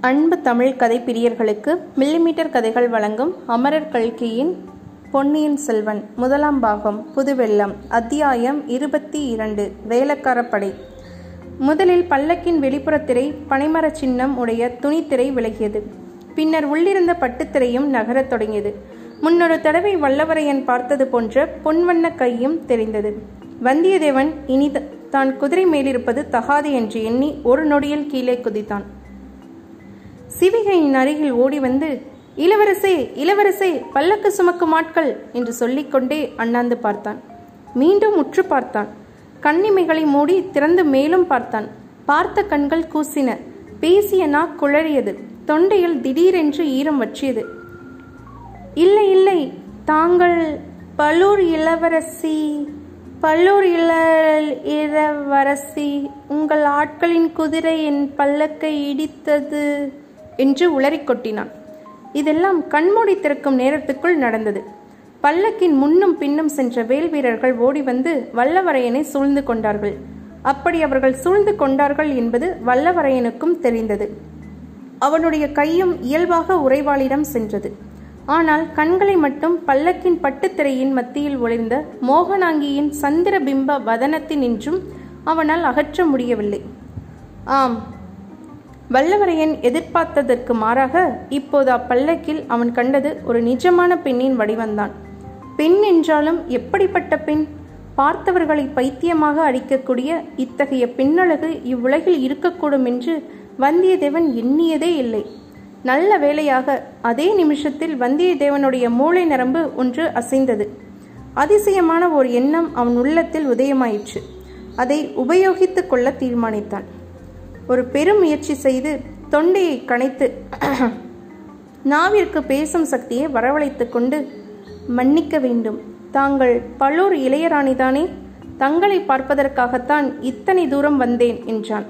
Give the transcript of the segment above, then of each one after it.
அன்பு தமிழ் கதை பிரியர்களுக்கு மில்லிமீட்டர் கதைகள் வழங்கும் அமரர் கல்கியின் பொன்னியின் செல்வன் முதலாம் பாகம் புதுவெள்ளம் அத்தியாயம் இருபத்தி இரண்டு வேலக்காரப்படை. முதலில் பல்லக்கின் வெளிப்புற திரை பனைமரச் சின்னம் உடைய துணித்திரை விலகியது. பின்னர் உள்ளிருந்த பட்டுத்திரையும் நகரத் தொடங்கியது. முன்னொரு தடவை வல்லவரையன் பார்த்தது போன்ற பொன்வண்ண கையும் தெரிந்தது. வந்தியத்தேவன் இனி தான் குதிரை மேலிருப்பது தகாது என்று எண்ணி ஒரு நொடியில் கீழே குதித்தான். சிவிகையின் அருகில் ஓடி வந்து இளவரசே இளவரசே பல்லக்கு சுமக்கும் ஆட்கள் என்று சொல்லிக்கொண்டே அண்ணாந்து பார்த்தான். மீண்டும் உற்று பார்த்தான். கண்ணிமைகளை மூடி திறந்து மேலும் பார்த்தான். பார்த்த கண்கள் கூசின. பேசிய நா குழறியது. தொண்டையில் திடீரென்று ஈரம் வற்றியது. இல்லை இல்லை தாங்கள் பல்லூர் இளவரசி பல்லூர் இள இளவரசி உங்கள் ஆட்களின் குதிரை என் பல்லக்கை இடித்தது. என்று உளறிக் கொட்டினான். இதெல்லாம் கண்மூடி திறக்கும் நேரத்துக்குள் நடந்தது. பல்லக்கின் முன்னும் பின்னும் சென்ற வேல் வீரர்கள் ஓடி வந்து வல்லவரையனை சூழ்ந்து கொண்டார்கள். அப்படி அவர்கள் சூழ்ந்து கொண்டார்கள் என்பது வல்லவரையனுக்கும் தெரிந்தது. அவனுடைய கையும் இயல்பாக உறைவாளிடம் சென்றது. ஆனால் கண்களை மட்டும் பல்லக்கின் பட்டுத்திரையின் மத்தியில் ஒளிர்ந்த மோகனாங்கியின் சந்திர பிம்ப வதனத்தினின்றும் அவனால் அகற்ற முடியவில்லை. ஆம் வல்லவரையன் எதிர்பார்த்ததற்கு மாறாக இப்போது அப்பல்லக்கில் அவன் கண்டது ஒரு நிஜமான பெண்ணின் வடிவந்தான் பெண் என்றாலும் எப்படிப்பட்ட பெண்? பார்த்தவர்களை பைத்தியமாக அடிக்கக்கூடிய இத்தகைய பெண்ணழகு இவ்வுலகில் இருக்கக்கூடும் என்று வந்தியத்தேவன் எண்ணியதே இல்லை. நல்ல வேளையாக அதே நிமிஷத்தில் வந்தியத்தேவனுடைய மூளை நரம்பு ஒன்று அசைந்தது. அதிசயமான ஒரு எண்ணம் அவன் உள்ளத்தில் உதயமாயிற்று. அதை உபயோகித்துக் கொள்ள தீர்மானித்தான். ஒரு பெரும் முயற்சி செய்து தொண்டையை கனைத்து நாவிற்கு பேசும் சக்தியை வரவழைத்துக் கொண்டு மன்னிக்க வேண்டும். தாங்கள் பல்லூர் இளையராணிதானே? தங்களை பார்ப்பதற்காகத்தான் இத்தனை தூரம் வந்தேன் என்றான்.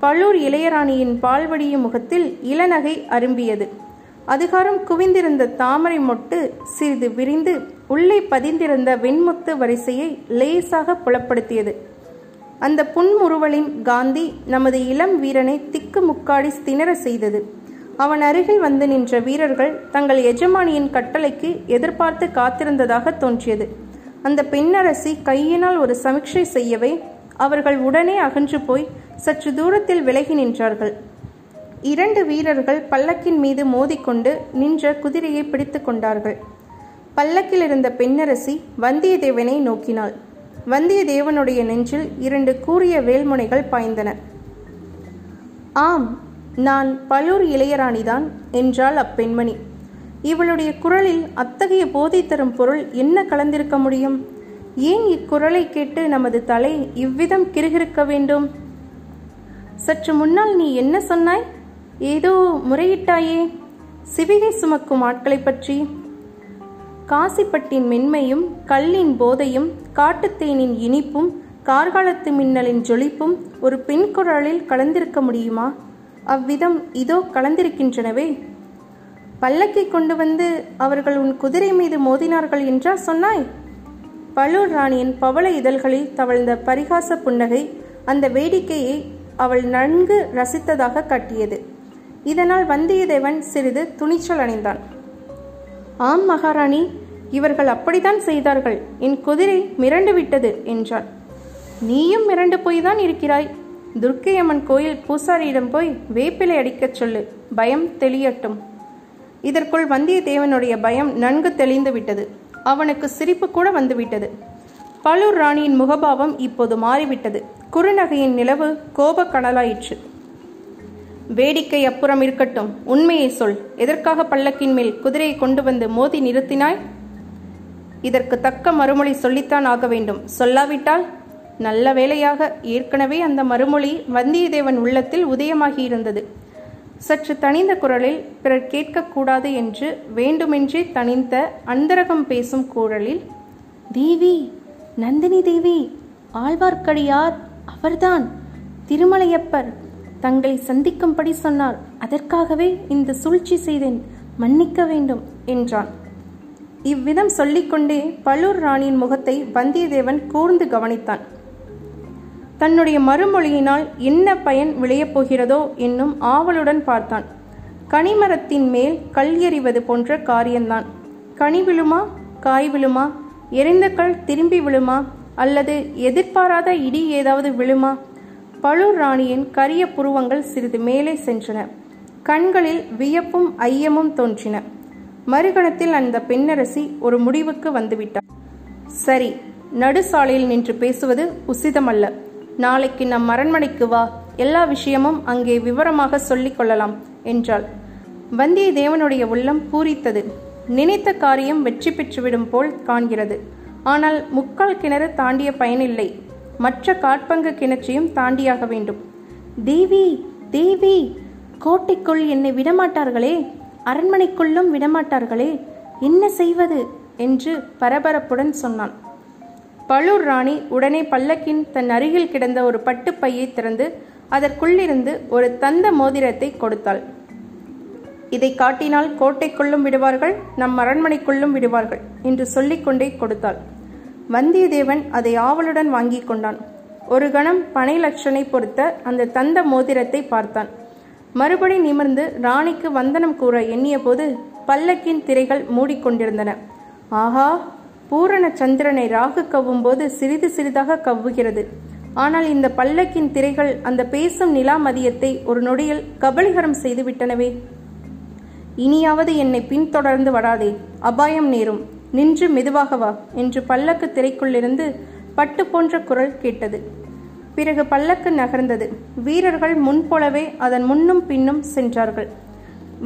பல்லூர் இளையராணியின் பால்வடிய முகத்தில் இளநகை அரும்பியது. அதிகாரம் குவிந்திருந்த தாமரை மொட்டு சிறிது விரிந்து உள்ளே பதிந்திருந்த வெண்முத்து வரிசையை லேசாக புலப்படுத்தியது. அந்த புன்முறுவலின் காந்தி நமது இளம் வீரனை திக்கு முக்காடி திணற செய்தது. அவன் அருகில் வந்து நின்ற வீரர்கள் தங்கள் எஜமானியின் கட்டளைக்கு எதிர்பார்த்து காத்திருந்ததாக தோன்றியது. அந்த பெண்ணரசி கையினால் ஒரு சமிக்ஷை செய்யவே அவர்கள் உடனே அகன்று போய் சற்று தூரத்தில் விலகி நின்றார்கள். இரண்டு வீரர்கள் பல்லக்கின் மீது மோதிக்கொண்டு நின்ற குதிரையை பிடித்து கொண்டார்கள். பல்லக்கில் இருந்த பெண்ணரசி வந்தியத்தேவனை நோக்கினாள். வந்தியத்தேவனுடைய நெஞ்சில் இரண்டு கூறிய வேல்முனைகள் பாய்ந்தன. ஆம் நான் பலூர் இளையராணிதான் என்றாள் அப்பெண்மணி. இவளுடைய குரலில் அத்தகைய போதை தரும் பொருள் என்ன கலந்திருக்க முடியும்? ஏன் இக்குரலை கேட்டு நமது தலை இவ்விதம் கிறுகிறுக்க வேண்டும்? சற்று முன்னால் நீ என்ன சொன்னாய்? ஏதோ முறையிட்டாயே. சிவிகை சுமக்கும் ஆட்களைப் பற்றி காசிப்பட்டின் மென்மையும் கல்லின் போதையும் காட்டுத்தேனின் இனிப்பும் கார்காலத்து மின்னலின் ஜொலிப்பும் ஒரு பெண் குரலில் கலந்திருக்க முடியுமா? அவ்விதம் இதோ கலந்திருக்கின்றனவே. பல்லக்கை கொண்டு வந்து அவர்கள் உன் குதிரை மீது மோதினார்கள் என்றா சொன்னாய்? பழுவூர் ராணியின் பவள இதழ்களில் தவழ்ந்த பரிகாச புன்னகை அந்த வேடிக்கையை அவள் நன்கு ரசித்ததாக காட்டியது. இதனால் வந்தியத்தேவன் சிறிது துணிச்சல் அடைந்தான். ஆம் மகாராணி இவர்கள் அப்படித்தான் செய்தார்கள். என் குதிரை மிரண்டு விட்டது என்றாள். நீயும் மிரண்டு போய் தான் இருக்கிறாய். துர்க்கையம்மன் கோயில் பூசாரியிடம் போய் வேப்பிலை அடிக்கச் சொல்லு பயம் தெளியட்டும். இதற்குள் வந்தியத்தேவனுடைய பயம் நன்கு தெளிந்து விட்டது. அவனுக்கு சிரிப்பு கூட வந்துவிட்டது. பழுர் ராணியின் முகபாவம் இப்போது மாறிவிட்டது. குறுநகையின் நிலவு கோபக்கடலாயிற்று. வேடிக்கை அப்புறம் இருக்கட்டும். உண்மையை சொல். எதற்காக பல்லக்கின் மேல் குதிரையை கொண்டு வந்து மோதி நிறுத்தினாய்? இதற்கு தக்க மறுமொழி சொல்லித்தான் ஆக வேண்டும். சொல்லாவிட்டால் நல்ல வேளையாக ஏற்கனவே அந்த மறுமொழி வந்தியத்தேவன் உள்ளத்தில் உதயமாகி இருந்தது சற்று தனிந்த குரலில் பிறர் கேட்கக்கூடாது என்று வேண்டுமென்றே தனிந்த அந்தரகம் பேசும் குரலில் தேவி நந்தினி தேவி ஆழ்வார்க்கடியார் அவர்தான். திருமலையப்பர் தங்களை சந்திக்கும்படி சொன்னார். அதற்காகவே இந்த சூழ்ச்சி செய்தேன். மன்னிக்க வேண்டும் என்றான். இவ்விதம் சொல்லிக்கொண்டே பல்லூர் ராணியின் முகத்தை வந்தியத்தேவன் கூர்ந்து கவனித்தான். தன்னுடைய மறுமொழியினால் என்ன பயன் விளையப் போகிறதோ என்னும் ஆவலுடன் பார்த்தான். கனிமரத்தின் மேல் கல் எறிவது போன்ற காரியம்தான் கனி விழுமா காய் விழுமா எரிந்த கல் திரும்பி விழுமா அல்லது எதிர்பாராத இடி ஏதாவது விழுமா பழுர் ராணியின் கரிய புருவங்கள் சிறிது மேலே சென்றன. கண்களில் வியப்பும் ஐயமும் தோன்றின. மறுகணத்தில் அந்த பெண்ணரசி ஒரு முடிவுக்கு வந்துவிட்டார் சரி நடுசாலையில் நின்று பேசுவது உசிதமல்ல. நாளைக்கு நம் அரண்மனைக்கு வா எல்லா விஷயமும் அங்கே விவரமாக சொல்லிக் கொள்ளலாம் என்றாள். வந்தியத்தேவனுடைய உள்ளம் பூரித்தது. நினைத்த காரியம் வெற்றி பெற்றுவிடும் போல் காண்கிறது. ஆனால் முக்கால் கிணறு தாண்டிய பயனில்லை. மற்ற காற்பங்கு கிணற்றையும் தாண்டியாக வேண்டும். தேவி தேவி கோட்டைக்குள் என்னை விடமாட்டார்களே அரண்மனைக்குள்ளும் விடமாட்டார்களே என்ன செய்வது? என்று பரபரப்புடன் சொன்னான். பழுர் ராணி உடனே பல்லக்கின் தன் அருகில் கிடந்த ஒரு பட்டுப்பையை திறந்து அதற்குள்ளிருந்து ஒரு தந்த மோதிரத்தை கொடுத்தாள். இதை காட்டினால் கோட்டைக்குள்ளும் விடுவார்கள் நம் அரண்மனைக்குள்ளும் விடுவார்கள் என்று சொல்லிக்கொண்டே கொடுத்தாள். வந்தியத்தேவன் அதை ஆவலுடன் வாங்கி கொண்டான். ஒரு கணம் பனை லட்சனை பொறுத்த அந்த தந்த மோதிரத்தை பார்த்தான். மறுபடி நிமிர்ந்து ராணிக்கு வந்தனம் கூற எண்ணிய போது பல்லக்கின் திரைகள் மூடிக்கொண்டிருந்தன ஆஹா! பூரண சந்திரனை ராகு கவ்வும் போது சிறிது சிறிதாக கவ்வுகிறது. ஆனால் இந்த பல்லக்கின் திரைகள் அந்த பேசும் நிலா மதியத்தை ஒரு நொடியில் கபலீகரம் செய்து விட்டனவே. இனியாவது என்னை பின்தொடர்ந்து வராதே. அபாயம் நேரும். நின்று மெதுவாக வா என்று பல்லக்கு திரைக்குள்ளிருந்து பட்டு போன்ற குரல் கேட்டது. பிறகு பல்லக்கு நகர்ந்தது. வீரர்கள் முன்போலவே அதன் முன்னும் பின்னும் சென்றார்கள்.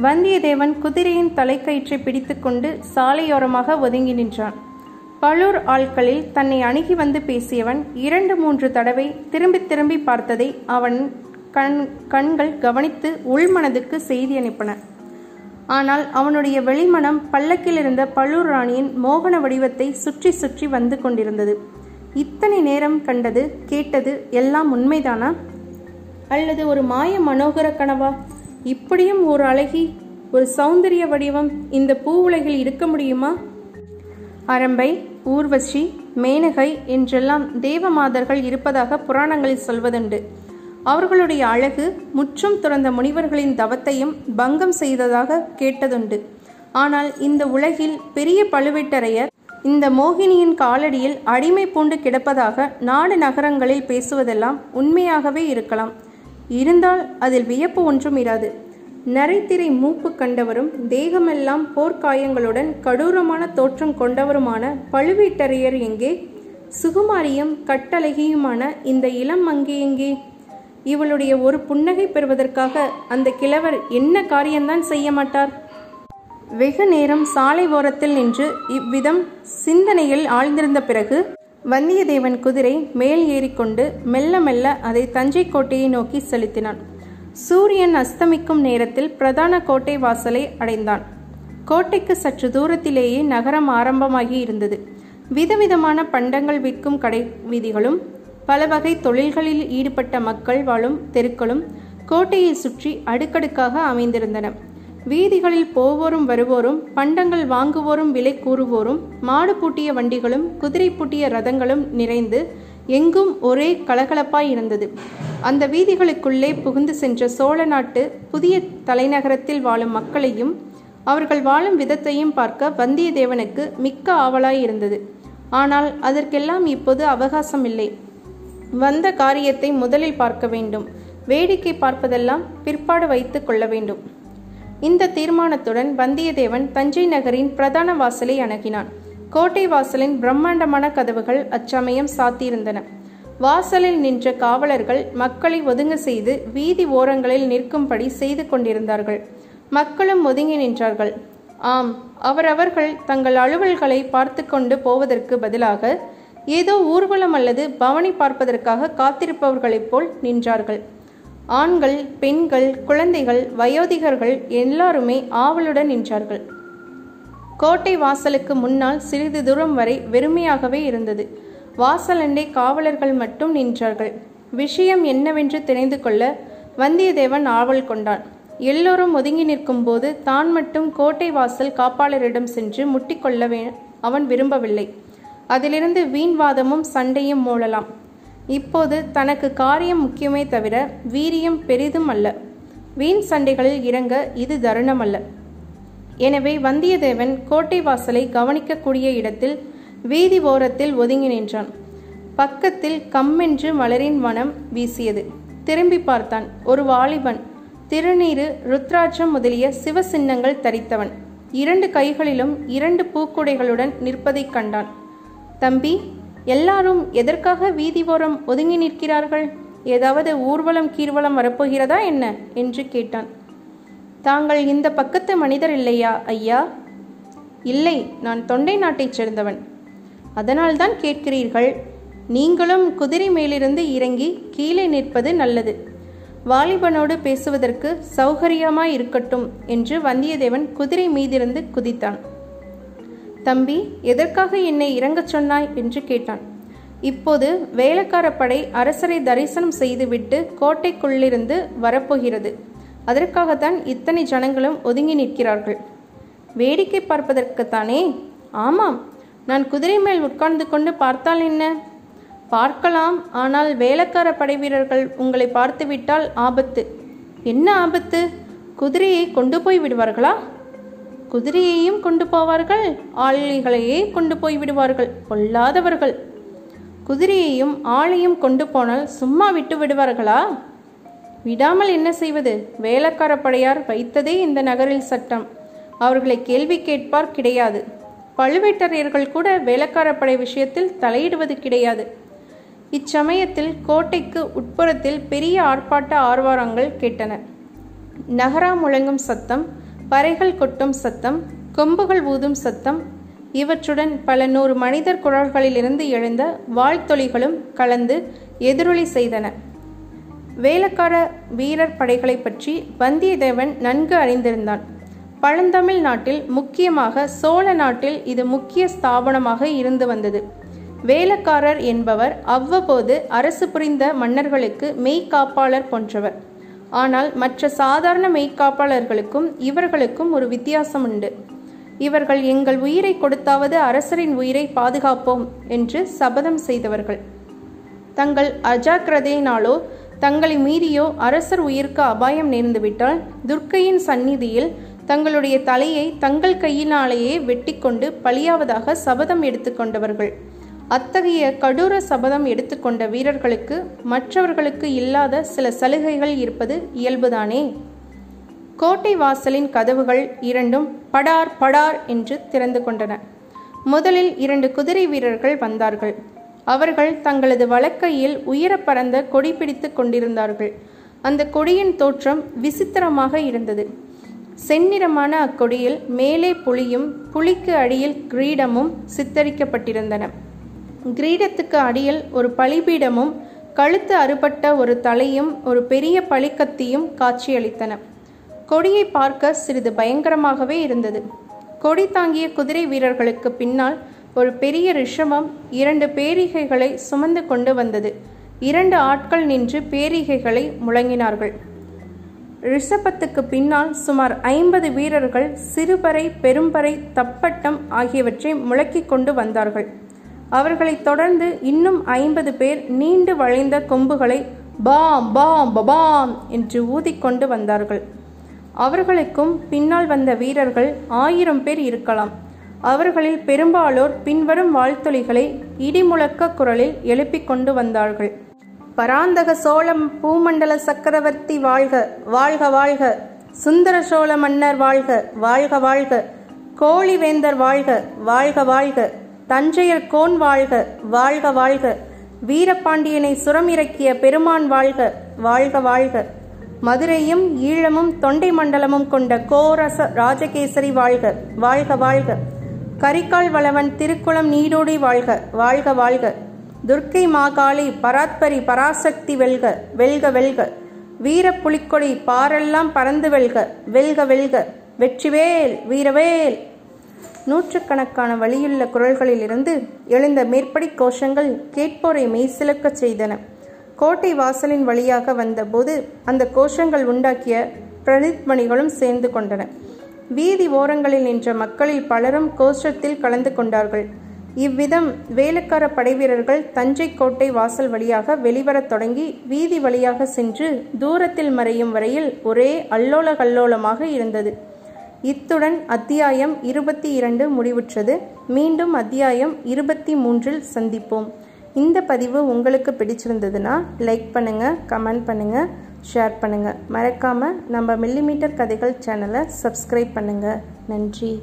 வந்தியத்தேவன் குதிரையின் தலைக்கயிற்றை பிடித்துக்கொண்டு சாலையோரமாக ஒதுங்கி நின்றான். பழுர் ஆட்களில் தன்னை அணுகி வந்து பேசியவன் இரண்டு மூன்று தடவை திரும்பி திரும்பி பார்த்ததை அவன் கண் கண்கள் கவனித்து உள்மனதுக்கு செய்தி அனுப்பின. ஆனால் அவனுடைய வெளிமனம் பல்லக்கில் இருந்த பழுர் ராணியின் மோகன வடிவத்தை சுற்றி சுற்றி வந்து கொண்டிருந்தது. இத்தனை நேரம் கண்டது கேட்டது எல்லாம் உண்மைதானா? அல்லது ஒரு மாய மனோகர கனவா? இப்படியும் ஒரு அழகி ஒரு சௌந்தரிய வடிவம் இந்த பூ உலகில் இருக்க முடியுமா? அரம்பை ஊர்வசி மேனகை என்றெல்லாம் தேவமாதர்கள் இருப்பதாக புராணங்களில் சொல்வதுண்டு. அவர்களுடைய அழகு முற்றும் துறந்த முனிவர்களின் தவத்தையும் பங்கம் செய்ததாக கேட்டதுண்டு. ஆனால் இந்த உலகில் பெரிய பழுவேட்டரையர் இந்த மோகினியின் காலடியில் அடிமை பூண்டு கிடப்பதாக நாடு நகரங்களில் பேசுவதெல்லாம் உண்மையாகவே இருக்கலாம். இருந்தால் அதில் வியப்பு ஒன்றும் இராது. நரைத்திரை மூப்பு கண்டவரும் தேகமெல்லாம் போர்க்காயங்களுடன் கடூரமான தோற்றம் கொண்டவருமான பழுவேட்டரையர் எங்கே? சுகுமாரியும் கட்டழகியுமான இந்த இளம் அங்கே எங்கே இவளுடைய ஒரு புன்னகை பெறுவதற்காக அந்த கிழவர் என்ன காரியம்தான் செய்ய மாட்டார்? வெகு நேரம் சாலை ஓரத்தில் நின்று இவ்விதம் சிந்தனையில் ஆழ்ந்திருந்த பிறகு வந்தியத்தேவன் குதிரை மேல் ஏறிக்கொண்டு மெல்ல மெல்ல அதை தஞ்சை கோட்டையை நோக்கி செலுத்தினான். சூரியன் அஸ்தமிக்கும் நேரத்தில் பிரதான கோட்டை வாசலை அடைந்தான். கோட்டைக்கு சற்று தூரத்திலேயே நகரம் ஆரம்பமாகி இருந்தது. விதவிதமான பண்டங்கள் விற்கும் கடை வீதிகளும் பல வகை தொழில்களில் ஈடுபட்ட மக்கள் வாழும் தெருக்களும் கோட்டையை சுற்றி அடுக்கடுக்காக அமைந்திருந்தன. வீதிகளில் போவோரும் வருவோரும் பண்டங்கள் வாங்குவோரும் விலை கூறுவோரும் மாடு பூட்டிய வண்டிகளும் குதிரை பூட்டிய ரதங்களும் நிறைந்து எங்கும் ஒரே கலகலப்பாய் இருந்தது. அந்த வீதிகளுக்குள்ளே புகுந்து சென்ற சோழ நாட்டு புதிய தலைநகரத்தில் வாழும் மக்களையும் அவர்கள் வாழும் விதத்தையும் பார்க்க வந்தியத்தேவனுக்கு மிக்க ஆவலாய் இருந்தது. ஆனால் அதற்கெல்லாம் இப்போது அவகாசம் இல்லை. வந்த காரியத்தை முதலில் பார்க்க வேண்டும். வேடிக்கை பார்ப்பதெல்லாம் பிற்பாடு வைத்து கொள்ள வேண்டும். இந்த தீர்மானத்துடன் வந்தியத்தேவன் தஞ்சை நகரின் பிரதான வாசலை அணுகினான். கோட்டை வாசலின் பிரம்மாண்டமான கதவுகள் அச்சமயம் சாத்தியிருந்தன. வாசலில் நின்ற காவலர்கள் மக்களை ஒதுங்க செய்து வீதி ஓரங்களில் நிற்கும்படி செய்து கொண்டிருந்தார்கள். மக்களும் ஒதுங்கி நின்றார்கள். ஆம் அவரவர்கள் தங்கள் அலுவல்களை பார்த்து கொண்டு போவதற்கு பதிலாக ஏதோ ஊர்வலம் அல்லது பவனி பார்ப்பதற்காக காத்திருப்பவர்களைப் போல் நின்றார்கள். ஆண்கள் பெண்கள் குழந்தைகள் வயோதிகர்கள் எல்லாருமே ஆவலுடன் நின்றார்கள். கோட்டை வாசலுக்கு முன்னால் சிறிது தூரம் வரை வெறுமையாகவே இருந்தது. வாசலண்டே காவலர்கள் மட்டும் நின்றார்கள். விஷயம் என்னவென்று தெரிந்து கொள்ள வந்தியத்தேவன் ஆவல் கொண்டான். எல்லோரும் ஒதுங்கி நிற்கும் போது தான் மட்டும் கோட்டை வாசல் காப்பாளரிடம் சென்று முட்டிக்கொள்ள அவன் விரும்பவில்லை. அதிலிருந்து வீண்வாதமும் சண்டையும் மூழலாம். இப்போது தனக்கு காரியம் முக்கியமே தவிர வீரியம் பெரிதும் அல்ல. வீண் சண்டைகளில் இறங்க இது தருணம் அல்ல எனவே வந்தியத்தேவன் கோட்டை வாசலை கவனிக்கக்கூடிய இடத்தில் வீதி ஓரத்தில் ஒதுங்கி நின்றான். பக்கத்தில் கம்மென்று மலரின் மனம் வீசியது. திரும்பி பார்த்தான் ஒரு வாலிபன். திருநீறு ருத்ராட்சம் முதலிய சிவ சின்னங்கள் தரித்தவன். இரண்டு கைகளிலும் இரண்டு பூக்குடைகளுடன் நிற்பதைக் கண்டான். தம்பி எல்லாரும் எதற்காக வீதி ஓரம் ஒதுங்கி நிற்கிறார்கள்? ஏதாவது ஊர்வலம் கீர்வலம் வரப்போகிறதா என்ன? என்று கேட்டான். தாங்கள் இந்த பக்கத்து மனிதர் இல்லையா ஐயா? இல்லை நான் தொண்டை நாட்டைச் சேர்ந்தவன். அதனால்தான் கேட்கிறீர்கள் நீங்களும் குதிரை மேலிருந்து இறங்கி கீழே நிற்பது நல்லது. வாலிபனோடு பேசுவதற்கு சௌகரியமாய் இருக்கட்டும் என்று வந்தியத்தேவன் குதிரை மீதிருந்து குதித்தான். தம்பி எதற்காக என்னை இறங்கச் சொன்னாய்? என்று கேட்டான். இப்போது வேலைக்கார படை அரசரை தரிசனம் செய்துவிட்டு கோட்டைக்குள்ளிருந்து வரப்போகிறது. அதற்காகத்தான் இத்தனை ஜனங்களும் ஒதுங்கி நிற்கிறார்கள். வேடிக்கை பார்ப்பதற்குத்தானே? ஆமாம். நான் குதிரை மேல் உட்கார்ந்து கொண்டு பார்த்தால் என்ன? பார்க்கலாம். ஆனால் வேலைக்கார படை வீரர்கள் உங்களை பார்த்துவிட்டால் ஆபத்து. என்ன ஆபத்து? குதிரையை கொண்டு போய் விடுவார்களா? குதிரையையும் கொண்டு போவார்கள் ஆளிகளையே கொண்டு போய் விடுவார்கள் பொல்லாதவர்கள் குதிரையையும் ஆளையும் கொண்டு போனால் சும்மா விட்டு விடுவார்களா? விடாமல் என்ன செய்வது? வேலைக்கார படையார் வைத்ததே இந்த நகரில் சட்டம். அவர்களை கேள்வி கேட்பார் கிடையாது. பழுவேட்டரையர்கள் கூட வேலைக்கார படை விஷயத்தில் தலையிடுவது கிடையாது. இச்சமயத்தில் கோட்டைக்கு உட்புறத்தில் பெரிய ஆர்ப்பாட்ட ஆர்வாரங்கள் கேட்டன. நகரா முழங்கும் சத்தம் பறைகள் கொட்டும் சத்தம் கொம்புகள் ஊதும் சத்தம் இவற்றுடன் பல நூறு மனிதர் குரல்களிலிருந்து எழுந்த வாழ்த்தொலிகளும் கலந்து எதிரொலி செய்தன. வேலக்கார வீரர் படைகளை பற்றி வந்தியத்தேவன் நன்கு அறிந்திருந்தான். பழந்தமிழ் நாட்டில் முக்கியமாக சோழ நாட்டில் இது முக்கிய ஸ்தாபனமாக இருந்து வந்தது. வேலக்காரர் என்பவர் அவ்வப்போது அரசு புரிந்த மன்னர்களுக்கு மெய்காப்பாளர் போன்றவர். ஆனால் மற்ற சாதாரண மெய்காப்பாளர்களுக்கும் இவர்களுக்கும் ஒரு வித்தியாசம் உண்டு இவர்கள் எங்கள் உயிரை கொடுத்தாவது அரசரின் உயிரை பாதுகாப்போம் என்று சபதம் செய்தவர்கள். தங்கள் அஜாக்கிரதையினாலோ தங்களை மீறியோ அரசர் உயிருக்கு அபாயம் நேர்ந்துவிட்டால் துர்க்கையின் சந்நிதியில் தங்களுடைய தலையை தங்கள் கையினாலேயே வெட்டிக்கொண்டு பலியாவதாக சபதம் எடுத்துக்கொண்டவர்கள். அத்தகைய கடூர சபதம் எடுத்துக்கொண்ட வீரர்களுக்கு மற்றவர்களுக்கு இல்லாத சில சலுகைகள் இருப்பது இயல்புதானே? கோட்டை வாசலின் கதவுகள் இரண்டும் படார் படார் என்று திறந்து கொண்டன. முதலில் இரண்டு குதிரை வீரர்கள் வந்தார்கள். அவர்கள் தங்களது வழக்கையில் உயர பறந்த கொடி பிடித்து கொண்டிருந்தார்கள். அந்த கொடியின் தோற்றம் விசித்திரமாக இருந்தது. செந்நிறமான அக்கொடியில் மேலே புலியும் புலிக்கு அடியில் கிரீடமும் சித்தரிக்கப்பட்டிருந்தன. கிரீடத்துக்கு அடியில் ஒரு பலிபீடமும் கழுத்து அறுபட்ட ஒரு தலையும் ஒரு பெரிய பளிக்கத்தியும் காட்சியளித்தன. கொடியை பார்க்க சிறிது பயங்கரமாகவே இருந்தது. கொடி தாங்கிய குதிரை வீரர்களுக்கு பின்னால் ஒரு பெரிய ரிஷபம் இரண்டு பேரிகைகளை சுமந்து கொண்டு வந்தது. இரண்டு ஆட்கள் நின்று பேரிகைகளை முழங்கினார்கள். ரிஷபத்துக்கு பின்னால் சுமார் ஐம்பது வீரர்கள் சிறுபறை பெரும்பறை தப்பட்டம் ஆகியவற்றை முழக்கிக் கொண்டு வந்தார்கள். அவர்களைத் தொடர்ந்து இன்னும் ஐம்பது பேர் நீண்டு வளைந்த கொம்புகளை பாம் பாம் பபாம் என்று ஊதிக்கொண்டு வந்தார்கள். அவர்களுக்கும் பின்னால் வந்த வீரர்கள் ஆயிரம் பேர் இருக்கலாம். அவர்களில் பெரும்பாலோர் பின்வரும் வாழ்த்தொலிகளை இடிமுழக்க குரலில் எழுப்பிக் கொண்டு வந்தார்கள். பராந்தக சோழம் பூமண்டல சக்கரவர்த்தி வாழ்க வாழ்க வாழ்க. சுந்தர சோழ மன்னர் வாழ்க வாழ்க வாழ்க. கோழிவேந்தர் வாழ்க வாழ்க வாழ்க. தஞ்சையர் கோன் வாழ்க வாழ்க வாழ்க. வீரபாண்டியனை சுரம் இறக்கிய பெருமான் வாழ்க வாழ்க வாழ்க. மதுரையும் ஈழமும் தொண்டை மண்டலமும் கொண்ட கோரச ராஜகேசரி வாழ்க வாழ்க வாழ்க. கரிகால் வளவன் திருக்குளம் நீடோடி வாழ்க வாழ்க வாழ்க. துர்க்கை மாகாளி பராத்பரி பராசக்தி வெல்க வெல்க வெல்க. வீர புலிக்கொடி பாரெல்லாம் பறந்து வெல்க வெல்க வெல்க. வெற்றிவேல் வீரவேல். நூற்றுக்கணக்கான வழியுள்ள குரல்களிலிருந்து எழுந்த மேற்படி கோஷங்கள் கேட்போரை மெய்சிலக்கச் செய்தன. கோட்டை வாசலின் வழியாக வந்தபோது அந்த கோஷங்கள் உண்டாக்கிய பிரதித்மணிகளும் சேர்ந்து கொண்டன. வீதி ஓரங்களில் நின்ற மக்களில் பலரும் கோஷத்தில் கலந்து கொண்டார்கள். இவ்விதம் வேலைக்கார படைவீரர்கள் தஞ்சை கோட்டை வாசல் வழியாக வெளிவரத் தொடங்கி வீதி வழியாக சென்று தூரத்தில் மறையும் வரையில் ஒரே அல்லோல கல்லோலமாக இருந்தது. இத்துடன் அத்தியாயம் இருபத்தி இரண்டு முடிவுற்றது. மீண்டும் அத்தியாயம் இருபத்தி மூன்றில் சந்திப்போம். இந்த பதிவு உங்களுக்கு பிடிச்சிருந்ததுன்னா லைக் பண்ணுங்கள் கமெண்ட் பண்ணுங்கள் ஷேர் பண்ணுங்கள் மறக்காமல் நம்ம மில்லிமீட்டர் கதைகள் சேனலை சப்ஸ்கிரைப் பண்ணுங்கள் நன்றி.